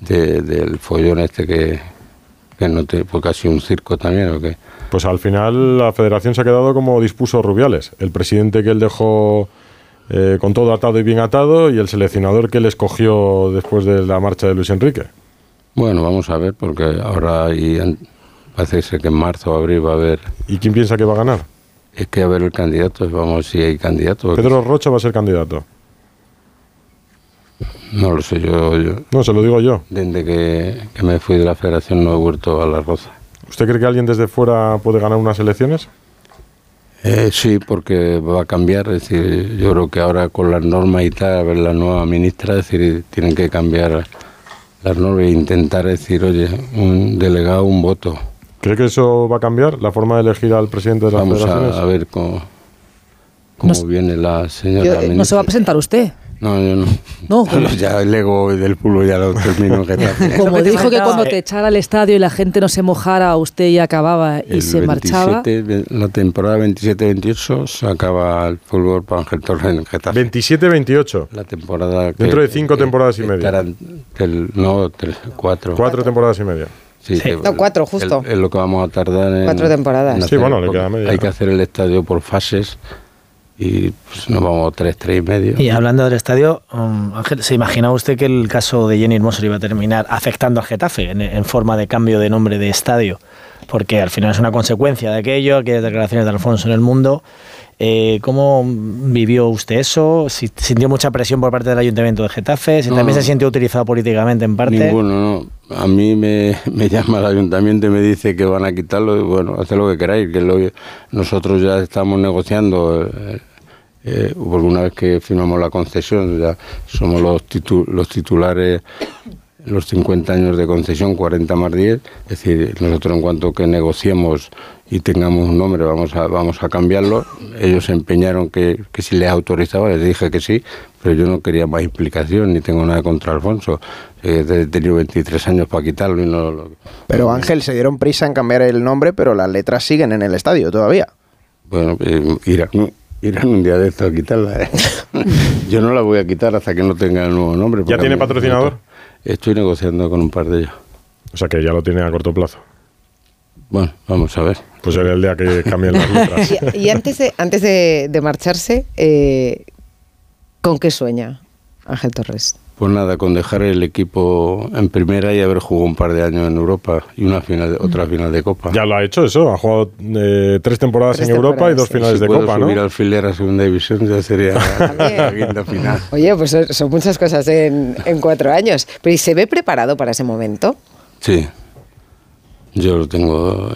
de- del follón este que, que no te, casi un circo también, ¿o qué? Pues al final la federación se ha quedado como dispuso Rubiales, el presidente que él dejó eh, con todo atado y bien atado y el seleccionador que él escogió después de la marcha de Luis Enrique. Bueno, vamos a ver, porque ahora hay, parece ser que en marzo o abril va a haber, ¿Y quién piensa que va a ganar? es que a haber el candidato, vamos, si hay candidato. Pedro Rocha va a ser candidato. No lo sé, yo, yo No, se lo digo yo. desde que, que me fui de la federación no he vuelto a la Roza. ¿Usted cree que alguien desde fuera puede ganar unas elecciones? Eh, sí, porque va a cambiar, es decir, yo creo que ahora con las normas y tal, a ver la nueva ministra, es decir, tienen que cambiar las normas e intentar decir, oye, un delegado, un voto. ¿Cree que eso va a cambiar la forma de elegir al presidente de las Vamos federaciones? a, a ver cómo, cómo No- viene la señora Yo, eh, ministra. ¿No se va a presentar usted? No, yo no. No, Bueno, ya el ego del fútbol ya lo termino. Como dijo que cuando te echara al estadio y la gente no se mojara, usted ya acababa y El se marchaba. 27, La temporada 27-28 se acaba el fútbol para Ángel Torres en Getafe. 27-28. La temporada que- Dentro de cinco que temporadas y media. estarán del- no, tres, cuatro. Cuatro temporadas y media. Sí, que- No, cuatro, justo. Es lo que vamos a tardar en. Cuatro temporadas. en Sí, bueno, le queda media. Hay que hacer el estadio por fases y pues, nos vamos a tres, tres y medio. Y hablando del estadio, um, Ángel, ¿se imagina usted que el caso de Jenny Hermoso iba a terminar afectando al Getafe en, en forma de cambio de nombre de estadio? Porque al final es una consecuencia de aquello, aquellas declaraciones de Alfonso en el mundo. Eh, ¿Cómo vivió usted eso? Si- ¿Sintió mucha presión por parte del Ayuntamiento de Getafe? ¿Si No, también se sintió utilizado políticamente en parte? Ninguno, no. A mí me, me llama el ayuntamiento y me dice que van a quitarlo y bueno, haced lo que queráis, que lo- nosotros ya estamos negociando, eh, porque una vez que firmamos la concesión, ya somos los, titu- los titulares los 50 años de concesión, 40 más 10, es decir, nosotros en cuanto que negociemos y tengamos un nombre vamos a, vamos a cambiarlo, ellos se empeñaron que, que si les autorizaba, les dije que sí, pero yo no quería más implicación, ni tengo nada contra Alfonso, Eh, he tenido 23 años para quitarlo y no lo... Pero Ángel, se dieron prisa en cambiar el nombre, pero las letras siguen en el estadio todavía. Bueno, eh, irán un día de esto a quitarla. ¿eh? yo no la voy a quitar hasta que no tenga el nuevo nombre. ¿Ya tiene patrocinador? Estoy negociando con un par de ellos. O sea que ya lo tiene a corto plazo. Bueno, vamos a ver. Pues será el día que cambien las letras. Y, y antes de, antes de, de marcharse, eh, ¿con qué sueña Ángel Torres? Pues nada, con dejar el equipo en primera y haber jugado un par de años en Europa y una final, de- otra final de Copa. Ya lo ha hecho eso. Ha jugado eh, tres temporadas Tres en Europa y dos sí. finales si de puedo Copa, subir ¿no? al alfiler a segunda división ya sería la quinta final. Oye, pues son, muchas cosas en, en cuatro años. Pero ¿y se ve preparado para ese momento? Sí, yo lo tengo,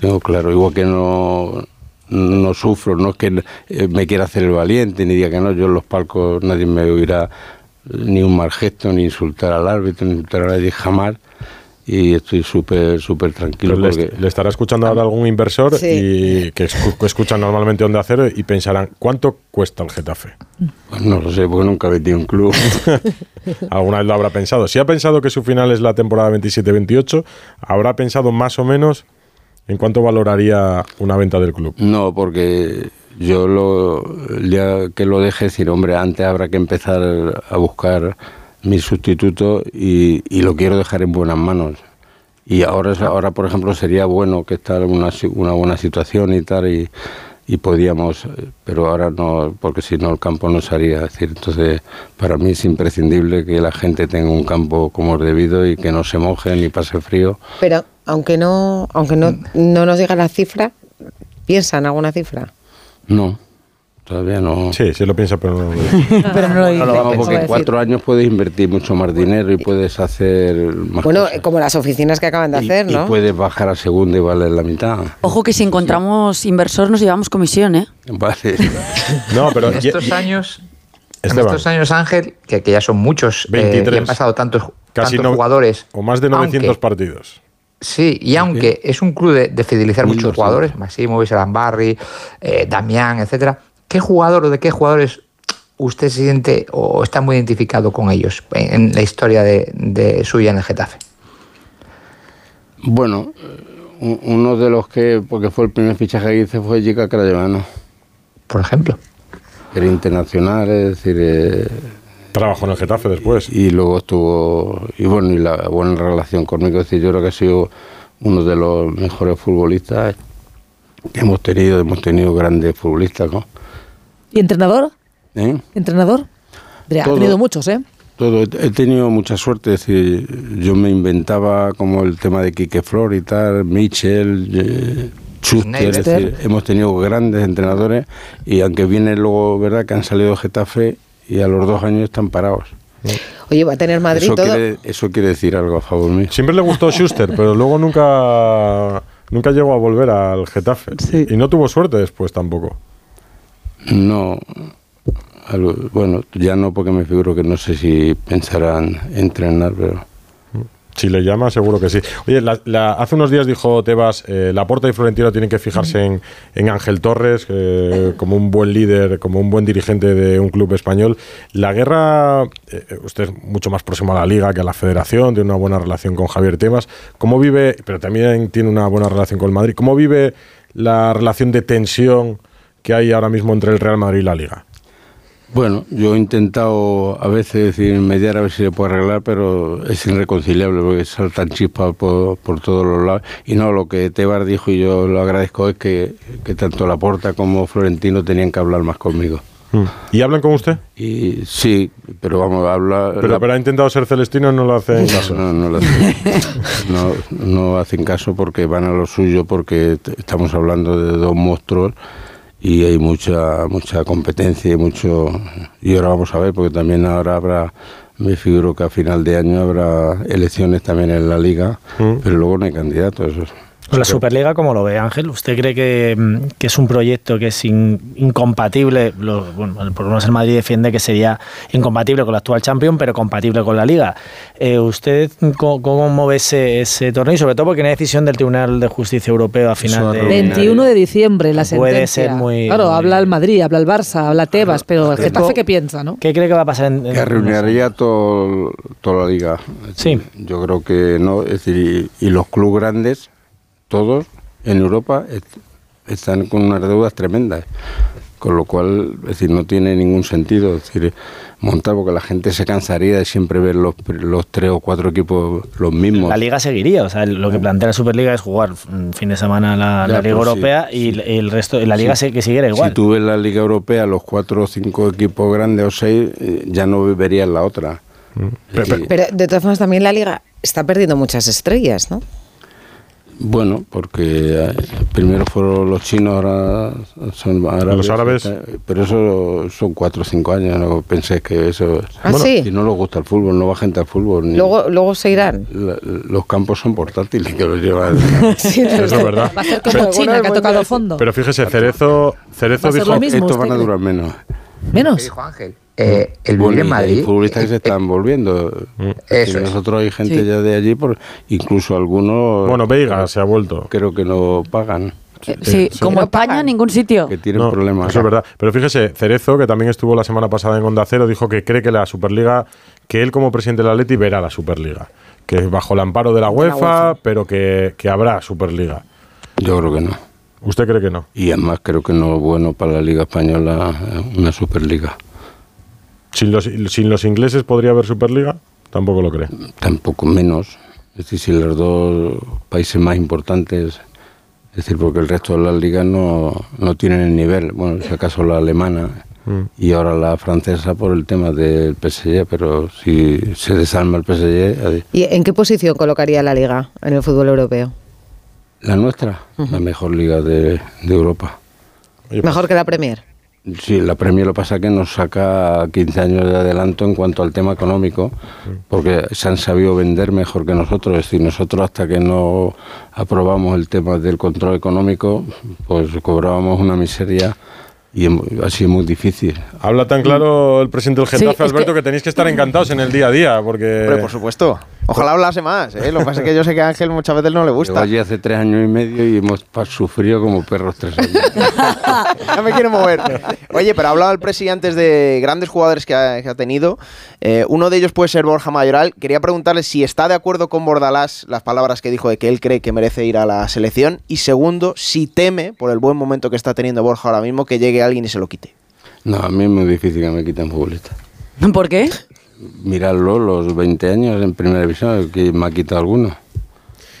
tengo claro. Igual que no, no sufro, no es que eh, me quiera hacer el valiente, ni diga que no, yo en los palcos nadie me oirá ni un mal gesto, ni insultar al árbitro, ni insultar a nadie jamás. Y estoy súper, súper tranquilo le, porque... le estará escuchando ahora algún inversor Sí. y que, escu- que escuchan normalmente Onda Cero y pensarán, ¿cuánto cuesta el Getafe? Pues no lo sé, porque nunca metí un club. Alguna vez lo habrá pensado. Si ha pensado que su final es la temporada 27-28, habrá pensado más o menos en cuánto valoraría una venta del club. No, porque yo lo, ya que lo deje decir, hombre, antes habrá que empezar a buscar mi sustituto y, y lo quiero dejar en buenas manos. Y ahora, ahora por ejemplo, sería bueno que está en una, una buena situación y tal, y, podíamos, pero ahora no, porque si no el campo no se haría. Es decir, entonces, para mí es imprescindible que la gente tenga un campo como es debido y que no se moje ni pase frío. Pero aunque no, aunque no, no nos diga la cifra, piensa en alguna cifra. No, todavía no. Sí, sí lo piensa, pero no. Pero no lo dice. No, ¿cómo porque va a en cuatro años puedes invertir mucho más dinero y puedes hacer más Bueno, cosas. como las oficinas que acaban de Y- hacer, y, ¿no? puedes bajar a segunda y valer la mitad. Ojo que si encontramos inversor nos llevamos comisión, ¿eh? Vale. No, pero. En estos años, en estos años, Ángel, que, que ya son muchos, eh, 23. y han pasado tantos, Casi tantos no- jugadores. O más de 900 aunque- partidos. Sí, y aunque es un club de, de fidelizar muchos 1200. jugadores, Massimo, Barry, eh, Damián, etcétera, ¿qué jugador o de qué jugadores usted se siente o está muy identificado con ellos en, la historia de, de suya en el Getafe? Bueno, eh, uno de los que, porque fue el primer fichaje que hice, fue Jica Crayevano. Por ejemplo. Era internacional, es decir, eh, Trabajó en el Getafe después. y luego estuvo, y bueno, y la buena relación conmigo, es decir, yo creo que ha sido uno de los mejores futbolistas que hemos tenido, hemos tenido grandes futbolistas, ¿no? ¿Y entrenador? ¿Eh? ¿Entrenador? Ha Todo. tenido muchos, ¿eh? Todo, he tenido mucha suerte, es decir, yo me inventaba como el tema de Quique Flor y tal, Michel, eh, Schuster, es decir, hemos tenido grandes entrenadores y aunque viene luego, ¿verdad?, que han salido de Getafe y a los dos años están parados. Oye, va a tener Madrid Eso todo. quiere, eso quiere decir algo a favor mío. Siempre le gustó Schuster, pero luego nunca. Nunca llegó a volver al Getafe. Sí. Y no tuvo suerte después tampoco. No, bueno, ya no porque me figuro que no sé si pensarán entrenar, pero... Si le llama, seguro que sí. Oye, la- hace unos días dijo Tebas, eh, Laporta y Florentino tienen que fijarse en, en Ángel Torres eh, como un buen líder, como un buen dirigente de un club español. La guerra, eh, usted es mucho más próximo a la liga que a la federación, tiene una buena relación con Javier Tebas. ¿Cómo vive, pero también tiene una buena relación con el Madrid, cómo vive la relación de tensión que hay ahora mismo entre el Real Madrid y la liga? Bueno, yo he intentado a veces decir, mediar a ver si le puedo arreglar, pero es irreconciliable porque saltan chispas por, por todos los lados. Y no, lo que Tebar dijo y yo lo agradezco es que, que tanto Laporta como Florentino tenían que hablar más conmigo. ¿Y hablan con usted? Y sí, pero vamos, habla... Pero, la- pero ha intentado ser celestino y no lo hace en caso. No, no, lo hacen, no, no hacen caso porque van a lo suyo, porque estamos hablando de dos monstruos y hay mucha mucha competencia y mucho y ahora vamos a ver porque también ahora habrá me figuro que a final de año habrá elecciones también en la liga Mm. pero luego no hay candidatos Con la Superliga, ¿cómo lo ve Ángel? ¿Usted cree que, mm, que es un proyecto que es in- incompatible? Lo- bueno, por lo menos el Madrid defiende que sería incompatible con la actual Champions, pero compatible con la Liga. Eh, ¿Usted cómo, cómo ve ese, ese torneo? Y sobre todo porque hay una decisión del Tribunal de Justicia Europeo a final de... 21 de diciembre, la sentencia. Puede ser muy- Claro, muy- habla el Madrid, habla el Barça, habla Tebas, pero el Getafe, ¿qué piensa, no? ¿Qué cree que va a pasar en, en- que reuniría todo, toda la liga Sí. yo creo que no es decir y, y los clubes grandes todos en Europa est- están con unas deudas tremendas con lo cual es decir no tiene ningún sentido es decir montar porque la gente se cansaría de siempre ver los, pr- los tres o cuatro equipos los mismos La liga seguiría, o sea, lo que plantea la Superliga es jugar un fin de semana la, Ya, la Liga pues sí. Europea y el- el resto, la Liga Sí. que siguiera igual. si tú ves la liga europea los cuatro o cinco equipos grandes o seis eh, ya no verías la otra Pero- decir, Pero de todas formas también la liga está perdiendo muchas estrellas, ¿no? Bueno, porque eh, primero fueron los chinos, ahora son árabes. Los árabes. Pero eso son cuatro o cinco años, no pensé que eso... ¿Ah, sí? Si no les gusta el fútbol, no va gente al fútbol. ni- Luego, luego se irán. la- los campos son portátiles que los llevan. Sí, Eso es verdad. Va a ser como Pero- China, que ha tocado fondo. Pero fíjese, Cerezo, Cerezo dijo... Estos ¿usted van a durar menos. ¿Qué Menos. dijo Ángel? Eh, el Bueno, vivir en y Madrid. Hay futbolistas que se eh, están volviendo. Eso es. nosotros hay gente Sí. ya de allí, por, incluso algunos... Bueno, Veiga se ha vuelto. Creo que no pagan, Eh, Sí, sí. como España, ningún sitio. que tienen No, problemas. Eso es verdad. Pero fíjese, Cerezo, que también estuvo la semana pasada en Onda Cero, dijo que cree que la Superliga, que él como presidente del Atleti verá la Superliga. Que es bajo el amparo de la UEFA, pero que, que habrá Superliga. Yo creo que no. ¿Usted cree que no? Y además creo que no es bueno para la Liga Española eh, una Superliga. ¿Sin los, ¿Sin los ingleses podría haber Superliga? Tampoco lo cree. Tampoco menos. Es decir, si los dos países más importantes, es decir, porque el resto de las ligas no, no tienen el nivel. Bueno, si acaso la alemana mm. y ahora la francesa por el tema del PSG, pero si se desarma el PSG. ¿Y en qué posición colocaría la liga en el fútbol europeo? La nuestra, la mejor liga de, de Europa. ¿Mejor que la Premier? Sí, la Premier lo pasa que nos saca 15 años de adelanto en cuanto al tema económico, porque se han sabido vender mejor que nosotros. Es decir, nosotros hasta que no aprobamos el tema del control económico, pues cobrábamos una miseria y ha sido muy difícil. Habla tan claro el presidente del Getafe, Alberto, que... tenéis que estar encantados en el día a día, porque... por supuesto. Ojalá hablase más, ¿eh? Lo que pasa es que yo sé que a Ángel muchas veces no le gusta. Llevo allí hace tres años y medio y hemos sufrido como perros tres años. no me quiero mover. Oye, pero hablaba el presidente antes de grandes jugadores que ha, tenido. Eh, uno de ellos puede ser Borja Mayoral. Quería preguntarle si está de acuerdo con Bordalás las palabras que dijo de que él cree que merece ir a la selección. Y segundo, si teme, por el buen momento que está teniendo Borja ahora mismo, que llegue alguien y se lo quite. No, a mí es muy difícil que me quiten futbolista. ¿Por qué? Mirarlo los 20 años en primera división, que me ha quitado alguno.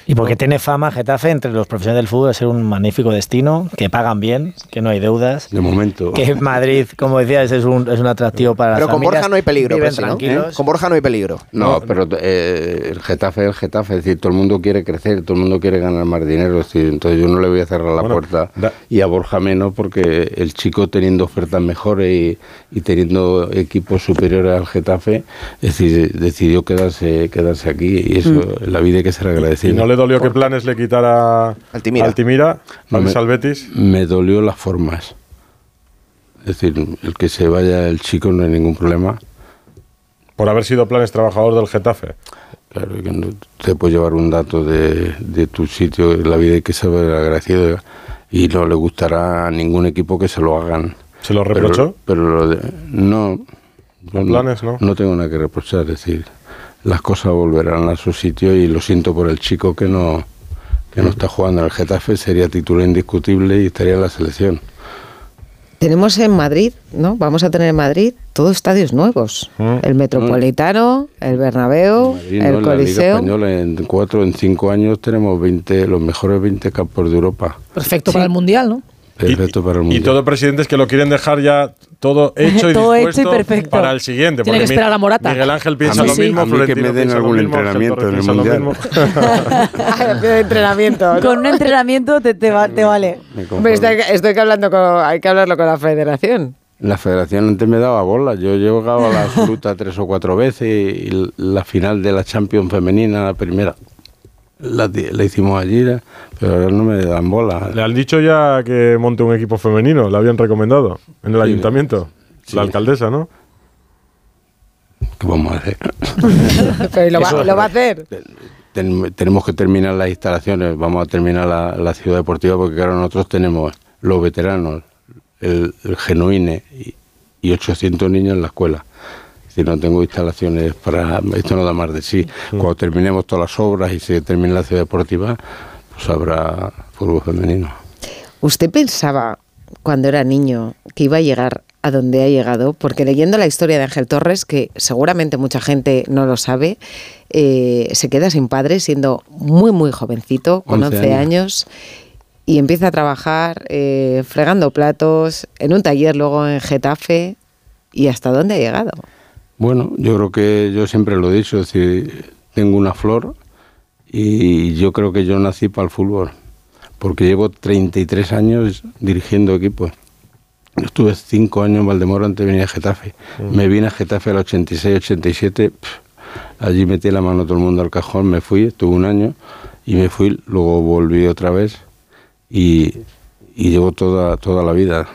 Y porque tiene fama Getafe entre los profesionales del fútbol de ser un magnífico destino, que pagan bien, que no hay deudas. De momento. Que Madrid, como decías, es un, es un atractivo para Pero con Borja no hay peligro, ¿no? Con Borja no hay peligro. No, pero eh, el Getafe es el Getafe, es decir, todo el mundo quiere crecer, todo el mundo quiere ganar más dinero, entonces yo no le voy a cerrar la puerta y a Borja menos porque el chico teniendo ofertas mejores y, y teniendo equipos superiores al Getafe, es decir, decidió quedarse, quedarse aquí y eso mm. la vida hay que ser agradecido dolió que Planes le quitara Altimira, Altimira al Betis? Me dolió las formas. Es decir, el que se vaya el chico no hay ningún problema. Por haber sido Planes trabajador del Getafe. Claro, que no te puedo llevar un dato de, de tu sitio, la vida hay que saber agradecido y no le gustará a ningún equipo que se lo hagan. ¿Se lo reprochó? Pero, no, planes, no. No tengo nada que reprochar, es decir, las cosas volverán a su sitio y lo siento por el chico que no, que no está jugando en el Getafe, sería titular indiscutible y estaría en la selección. Tenemos en Madrid, ¿no? Vamos a tener en Madrid todos estadios nuevos. Mm. El Metropolitano, el Bernabéu, el Coliseo. En la en cuatro, en cinco años tenemos 20, los mejores 20 campos de Europa. Perfecto para el Mundial, ¿no? Perfecto para el Y todo presidentes que lo quieren dejar ya todo hecho y dispuesto perfecto. para el siguiente. Tiene que esperar a Morata. Miguel Ángel piensa lo mismo, a mí que me den algún entrenamiento en el Mundial. entrenamiento. Con un entrenamiento te, te, vale. estoy, que hablando con, hay que hablarlo con la federación. La federación antes me daba bola. Yo he llegado a la absoluta tres o cuatro veces y la final de la Champions femenina, la primera, la, hicimos allí, pero ahora no me dan bola. ¿Le han dicho ya que monte un equipo femenino? ¿Le habían recomendado en el ayuntamiento? La alcaldesa, ¿no? ¿Qué vamos a hacer? lo, va, a hacer. tenemos que terminar las instalaciones, vamos a terminar la, ciudad deportiva porque ahora nosotros tenemos los veteranos, el, genuine y, y 800 niños en la escuela si no tengo instalaciones para... Esto no da más de sí. Mm. Cuando terminemos todas las obras y se termine la ciudad deportiva, pues habrá fútbol femenino. ¿Usted pensaba cuando era niño que iba a llegar a donde ha llegado? Porque leyendo la historia de Ángel Torres, que seguramente mucha gente no lo sabe, eh, se queda sin padre siendo muy, muy jovencito, con 11, años. y empieza a trabajar eh, fregando platos en un taller luego en Getafe. ¿Y hasta dónde ha llegado? Bueno, yo creo que yo siempre lo he dicho, es decir, tengo una flor y yo creo que yo nací para el fútbol, porque llevo 33 años dirigiendo equipos. Estuve cinco años en Valdemoro antes de venir a Getafe. Mm. Me vine a Getafe al 86-87, allí metí la mano todo el mundo al cajón, me fui, estuve un año y me fui, luego volví otra vez y, y llevo toda, toda la vida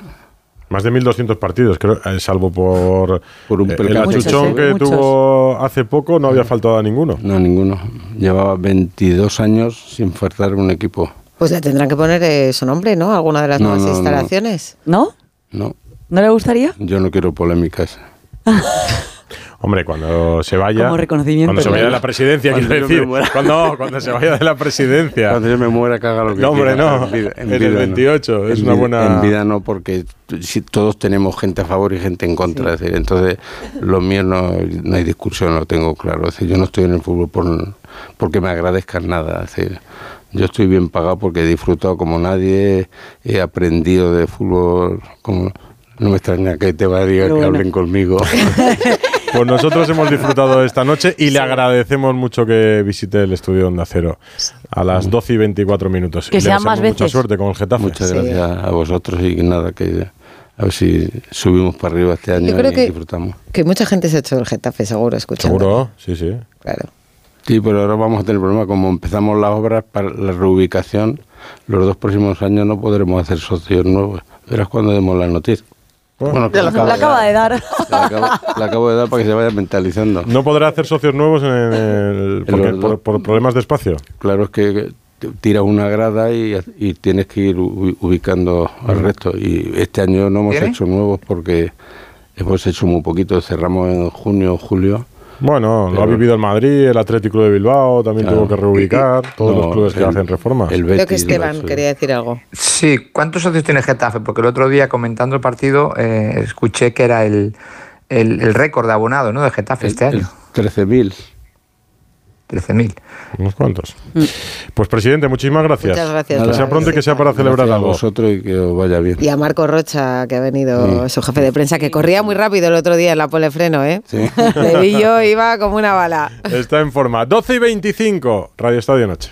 más de 1.200 partidos, creo, eh, salvo por, por un eh, el achuchón que tuvo hace poco, no había faltado a ninguno. No, ninguno. Llevaba 22 años sin faltar un equipo. Pues le tendrán que poner eh, su nombre, ¿no? Alguna de las nuevas instalaciones. No. ¿No? ¿No le gustaría? Yo no quiero polémicas. Hombre, cuando se vaya. Como reconocimiento, Cuando se vaya de la presidencia, Cuando quiero yo me decir. muera. Cuando, cuando se vaya de la presidencia. Cuando yo me muera, haga lo que No, hombre, quiera. no. vida- En el vida no. 28, es En una vida- buena- En vida no, porque si todos tenemos gente a favor y gente en contra. Es decir, entonces, lo mío no, no hay discusión, lo tengo claro. Es decir, yo no estoy en el fútbol por, porque me agradezcan nada. Es decir, yo estoy bien pagado porque he disfrutado como nadie, he aprendido de fútbol como... No me extraña que te va a decir que bueno. hablen conmigo. Pues nosotros hemos disfrutado esta noche y le agradecemos mucho que visite el estudio Onda Cero a las 12 y 24 minutos. Que Le sean más Mucha veces. suerte con el Getafe. Muchas Sí. gracias a vosotros y que nada, que a ver si subimos para arriba este año Yo creo y que, disfrutamos. que mucha gente se ha hecho el Getafe, seguro, escuchando. Seguro, sí, sí. Claro. Sí, pero ahora vamos a tener problema. Como empezamos las obras para la reubicación, los dos próximos años no podremos hacer socios nuevos. Verás cuando demos la noticia. Bueno, que La, acabo la acaba de dar. La acabo, la acabo de dar para que se vaya mentalizando. No podrá hacer socios nuevos en el, porque- por, por problemas de espacio. Claro, es que tiras una grada y, y tienes que ir ubi- ubicando al resto. Y este año no hemos ¿Tiene? hecho nuevos porque hemos hecho muy poquito. Cerramos en junio o julio. Bueno, lo ha vivido el Madrid, el Atlético de Bilbao, también Claro. tuvo que reubicar, todos No, los clubes que hacen reformas. el Creo que Betis, Esteban quería decir algo. Sí, ¿cuántos socios tiene Getafe? Porque el otro día comentando el partido eh, escuché que era el, el, el récord de abonado ¿no? de Getafe este año, 13.000. 13.000. Unos cuantos. Pues, presidente, muchísimas gracias. Muchas gracias Que sea pronto y que sea para celebrar Gracias a algo. vosotros y que os vaya bien. Y a Marco Rocha, que ha venido Sí. su jefe de prensa, que corría muy rápido el otro día en la polefreno, ¿eh? Sí. Le vi yo, iba como una bala. Está en forma. 12 y 25, Radio Estadio Noche.